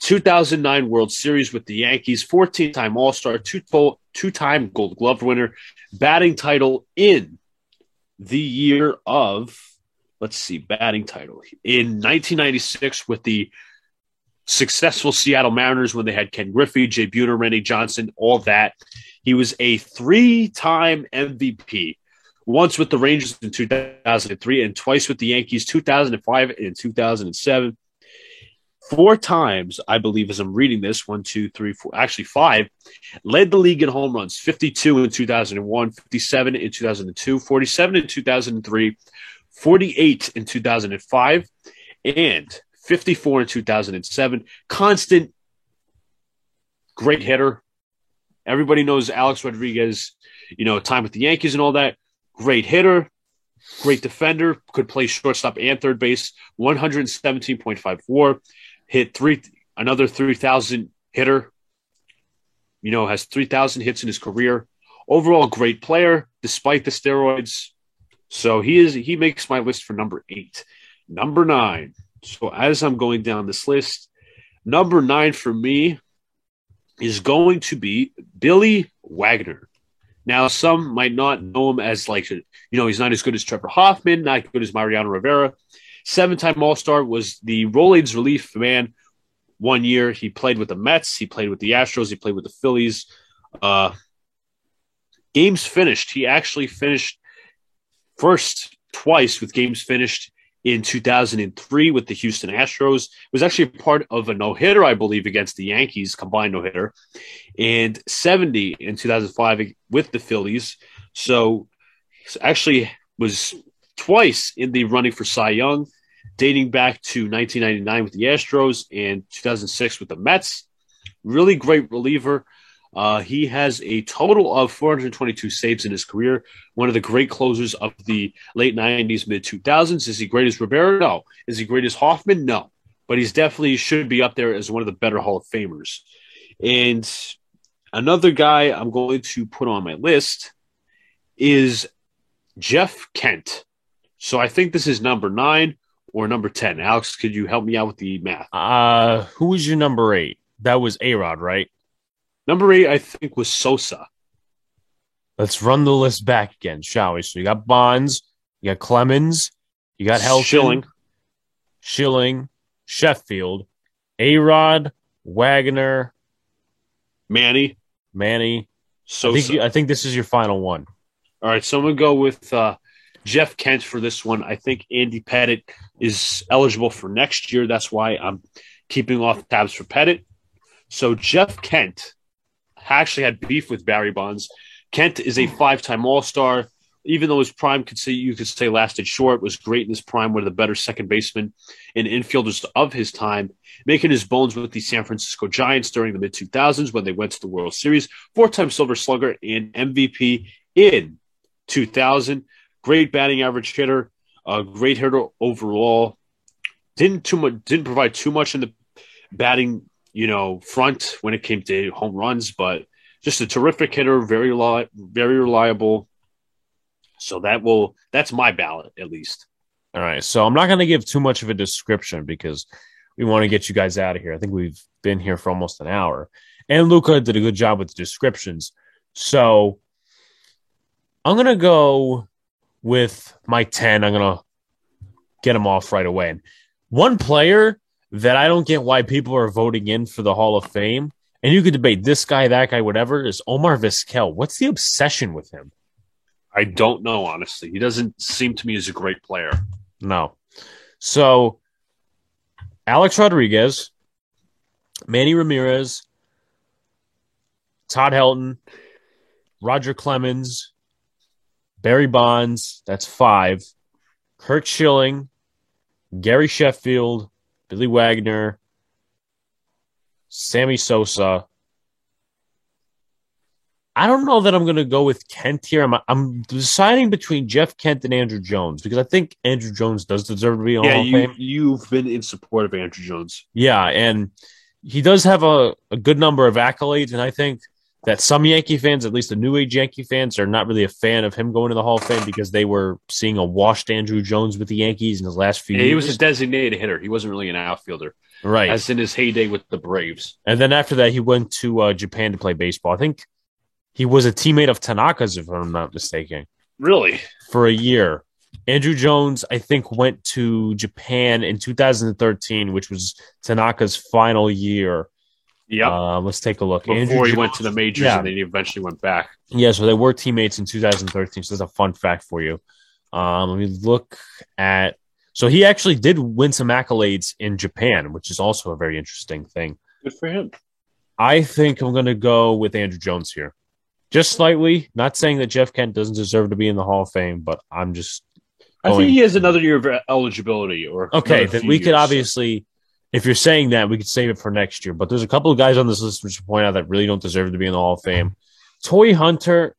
2009 World Series with the Yankees, 14 time All Star, two time Gold Glove winner, batting title in the year of, let's see, batting title in 1996 with the successful Seattle Mariners when they had Ken Griffey, Jay Buhner, Randy Johnson, all that. He was a three time MVP once with the Rangers in 2003 and twice with the Yankees 2005 and 2007. Four times, I believe, as I'm reading this one, two, three, four, actually five, led the league in home runs 52 in 2001, 57 in 2002, 47 in 2003, 48 in 2005, and 54 in 2007. Constant, great hitter. Everybody knows Alex Rodriguez, you know, time with the Yankees and all that great hitter, great defender, could play shortstop and third base, 117.5 WAR, hit three another 3,000 hitter. You know, has 3,000 hits in his career. Overall, great player despite the steroids. So he is he makes my list for number eight. Number nine. So as I'm going down this list, number nine for me is going to be Billy Wagner. Now, some might not know him as like, you know, he's not as good as Trevor Hoffman, not good as Mariano Rivera. Seven time All Star was the Rolaids relief man one year. He played with the Mets, he played with the Astros, he played with the Phillies. Uh, games finished. He actually finished first twice with games finished in 2003 with the Houston Astros. It was actually part of a no hitter, I believe, against the Yankees, combined no hitter, and 70 in 2005 with the Phillies. So actually was twice in the running for Cy Young, dating back to 1999 with the Astros and 2006 with the Mets. Really great reliever. Uh, he has a total of 422 saves in his career. One of the great closers of the late 90s, mid 2000s. Is he great as Rivera? No. Is he great as Hoffman? No. But he's definitely should be up there as one of the better Hall of Famers. And another guy I'm going to put on my list is Jeff Kent. So I think this is number nine or number 10. Alex, could you help me out with the math? Uh, who was your number eight? That was A Rod, right? Number eight, I think, was Sosa. Let's run the list back again, shall we? So you got Bonds, you got Clemens, you got Helton, Schilling, Schilling, Sheffield, A Rod, Wagner, Manny, Manny. Sosa. I think, I think this is your final one. All right, so I'm gonna go with uh, Jeff Kent for this one. I think Andy Pettitte is eligible for next year. That's why I'm keeping off tabs for Pettitte. So Jeff Kent actually had beef with Barry Bonds. Kent is a five-time All-Star. Even though his prime could say you could say lasted short, was great in his prime, one of the better second basemen and infielders of his time, making his bones with the San Francisco Giants during the mid 2000s when they went to the World Series. Four-time Silver Slugger and MVP in 2000. Great batting average hitter, a great hitter overall. Didn't too much, didn't provide too much in the batting, you know, front when it came to home runs, but just a terrific hitter, very li- very reliable. So that will that's my ballot at least. All right. So I'm not going to give too much of a description because we want to get you guys out of here. I think we've been here for almost an hour. And Luca did a good job with the descriptions. So I'm going to go with my 10. I'm going to get them off right away. And one player that I don't get why people are voting in for the Hall of Fame, and you could debate this guy, that guy, whatever, is Omar Vizquel. What's the obsession with him? I don't know honestly. He doesn't seem to me as a great player. No. So Alex Rodriguez, Manny Ramirez, Todd Helton, Roger Clemens, Barry Bonds, that's five. Curt Schilling, Gary Sheffield, Billy Wagner, Sammy Sosa. I don't know that I'm going to go with Kent here. I'm, I'm deciding between Jeff Kent and Andruw Jones because I think Andruw Jones does deserve to be on yeah, you, you've been in support of Andruw Jones. Yeah, and he does have a, a good number of accolades, and I think that some Yankee fans, at least the new age Yankee fans, are not really a fan of him going to the Hall of Fame because they were seeing a washed Andruw Jones with the Yankees in his last few Yeah, years. he was a designated hitter. He wasn't really an outfielder, right. as in his heyday with the Braves. and then after that, he went to uh, Japan to play baseball. I think he was a teammate of Tanaka's, if I'm not mistaken, Really? for a year. Andruw Jones, I think, went to Japan in 2013, which was Tanaka's final year. Yep. Uh, let's take a look. Before Andruw he Jones- went to the majors Yeah. and then he eventually went back. Yeah, so they were teammates in 2013. So that's a fun fact for you. Um, let me look at. So he actually did win some accolades in Japan, which is also a very interesting thing. Good for him. I think I'm going to go with Andruw Jones here, just slightly. Not saying that Jeff Kent doesn't deserve to be in the Hall of Fame, but I'm just I think he has another year of eligibility. Or okay. Then we could years. obviously, if you're saying that, we could save it for next year. But there's a couple of guys on this list which point out that really don't deserve to be in the Hall of Fame. Torii Hunter,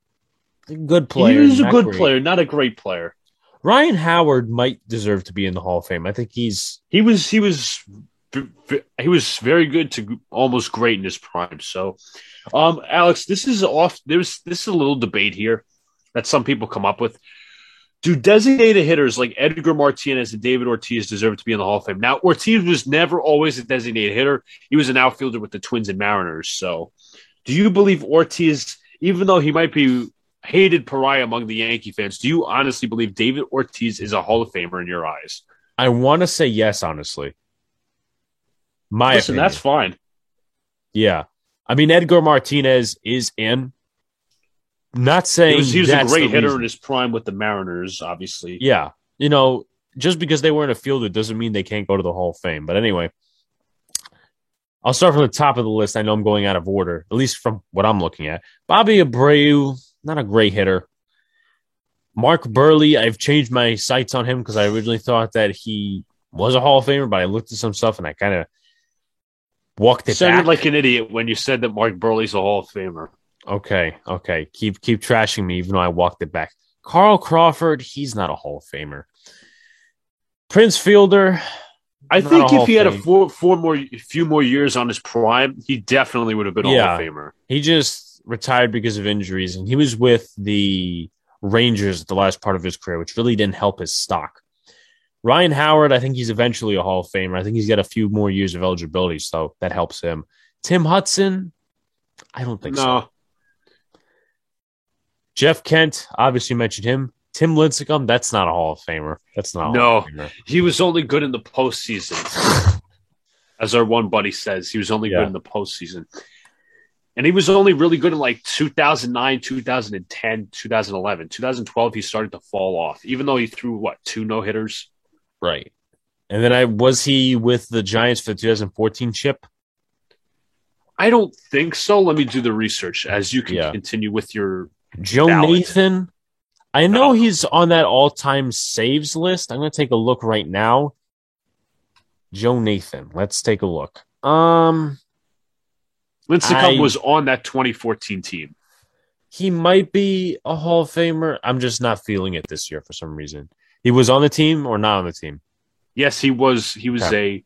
good player. He is a good great. player, not a great player. Ryan Howard might deserve to be in the Hall of Fame. I think he's He was he was he was very good to almost great in his prime. So, um, Alex, this is off. There's this is a little debate here that some people come up with. Do designated hitters like Edgar Martinez and David Ortiz deserve to be in the Hall of Fame? Now, Ortiz was never always a designated hitter. He was an outfielder with the Twins and Mariners. So, do you believe Ortiz, even though he might be hated pariah among the Yankee fans, do you honestly believe David Ortiz is a Hall of Famer in your eyes? I want to say yes, honestly. My Listen, opinion. that's fine. yeah. I mean, Edgar Martinez is in, Not saying He was, he was a great hitter reason. in his prime with the Mariners, obviously. Yeah. You know, just because they weren't a fielder doesn't mean they can't go to the Hall of Fame. But anyway, I'll start from the top of the list. I know I'm going out of order, at least from what I'm looking at. Bobby Abreu, not a great hitter. Mark Buehrle, I've changed my sights on him because I originally thought that he was a Hall of Famer, but I looked at some stuff and I kind of walked it sounded back. like an idiot when you said that Mark Buehrle's a Hall of Famer. Okay, okay. Keep keep trashing me, even though I walked it back. Carl Crawford, he's not a Hall of Famer. Prince Fielder, I Not think if he had a four, four more, few more years on his prime, he definitely would have been a Hall of Famer. he just retired because of injuries, and he was with the Rangers at the last part of his career, which really didn't help his stock. Ryan Howard, I think he's eventually a Hall of Famer. I think he's got a few more years of eligibility, so that helps him. Tim Hudson, I don't think so. Jeff Kent, obviously mentioned him. Tim Lincecum, that's not a Hall of Famer. That's not a No. Hall of Famer. he was only good in the postseason, [laughs] as our one buddy says. He was only Yeah. good in the postseason. And he was only really good in like 2009, 2010, 2011. 2012, he started to fall off, even though he threw, what, two no hitters? Right. And then I was he with the Giants for the 2014 chip? I don't think so. Let me do the research as you can Yeah. continue with your. Joe Ballot. Nathan. I know No. he's on that all-time saves list. I'm going to take a look right now. Joe Nathan. Let's take a look. Um, Lincecum was on that 2014 team. he might be a Hall of Famer. I'm just not feeling it this year for some reason. He was on the team or not on the team? Yes, he was. He was a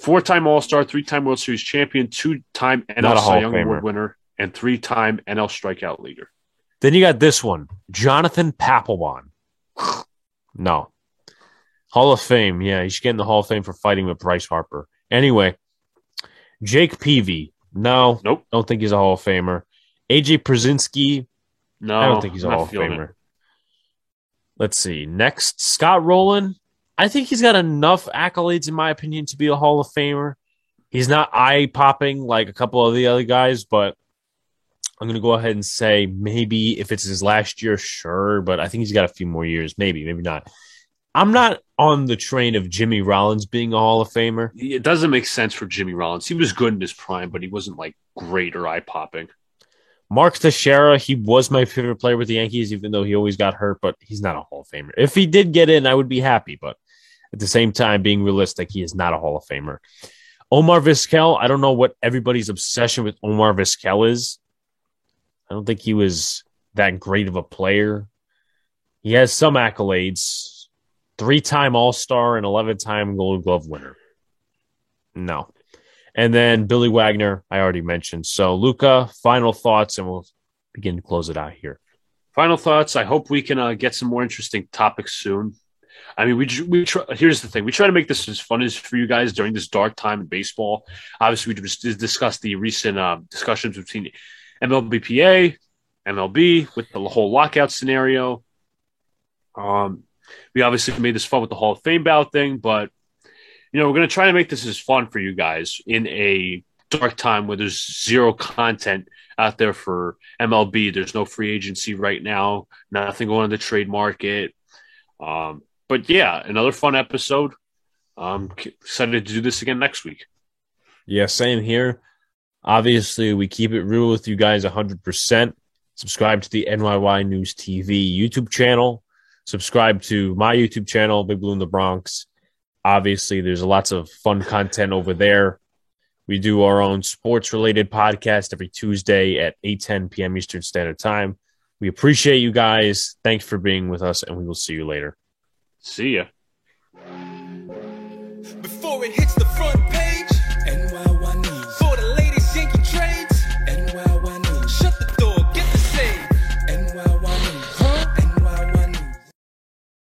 four-time All-Star, three-time World Series champion, two-time NL Cy Young Award winner, and three-time NL strikeout leader. Then you got this one, Jonathan Papelbon. [sighs] No. Hall of Fame. Yeah, he should get in the Hall of Fame for fighting with Bryce Harper. Anyway, Jake Peavy. No, Nope. don't think he's a Hall of Famer. AJ Pierzynski. No, I don't think he's a Hall of Famer. it. Let's see. Next, Scott Rolen. I think he's got enough accolades, in my opinion, to be a Hall of Famer. He's not eye popping like a couple of the other guys, but I'm going to go ahead and say maybe if it's his last year, sure. But I think he's got a few more years. Maybe, maybe not. I'm not on the train of Jimmy Rollins being a Hall of Famer. It doesn't make sense for Jimmy Rollins. He was good in his prime, but he wasn't like great or eye-popping. Mark Teixeira, he was my favorite player with the Yankees, even though he always got hurt, but he's not a Hall of Famer. If he did get in, I would be happy, but at the same time, being realistic, he is not a Hall of Famer. Omar Vizquel, I don't know what everybody's obsession with Omar Vizquel is. I don't think he was that great of a player. He has some accolades three time All Star and 11 time Gold Glove winner. No. And then Billy Wagner, I already mentioned. So, Luca, final thoughts, and we'll begin to close it out here. Final thoughts. I hope we can uh, get some more interesting topics soon. I mean, we we try, here's the thing: we try to make this as fun as for you guys during this dark time in baseball. Obviously, we just discussed the recent uh, discussions between MLBPA, MLB with the whole lockout scenario. Um, we obviously made this fun with the Hall of Fame ballot thing, but you know, we're going to try to make this as fun for you guys in a dark time where there's zero content out there for MLB. There's no free agency right now, nothing going on the trade market. Um, but yeah, another fun episode. Um, excited to do this again next week. Yeah, same here. Obviously, we keep it real with you guys 100%. Subscribe to the NYY News TV YouTube channel. Subscribe to my YouTube channel, Big Blue in the Bronx. Obviously, there's lots of fun content over there. We do our own sports related podcast every Tuesday at 8 10 p.m. Eastern Standard Time. We appreciate you guys. Thanks for being with us, and we will see you later. See ya.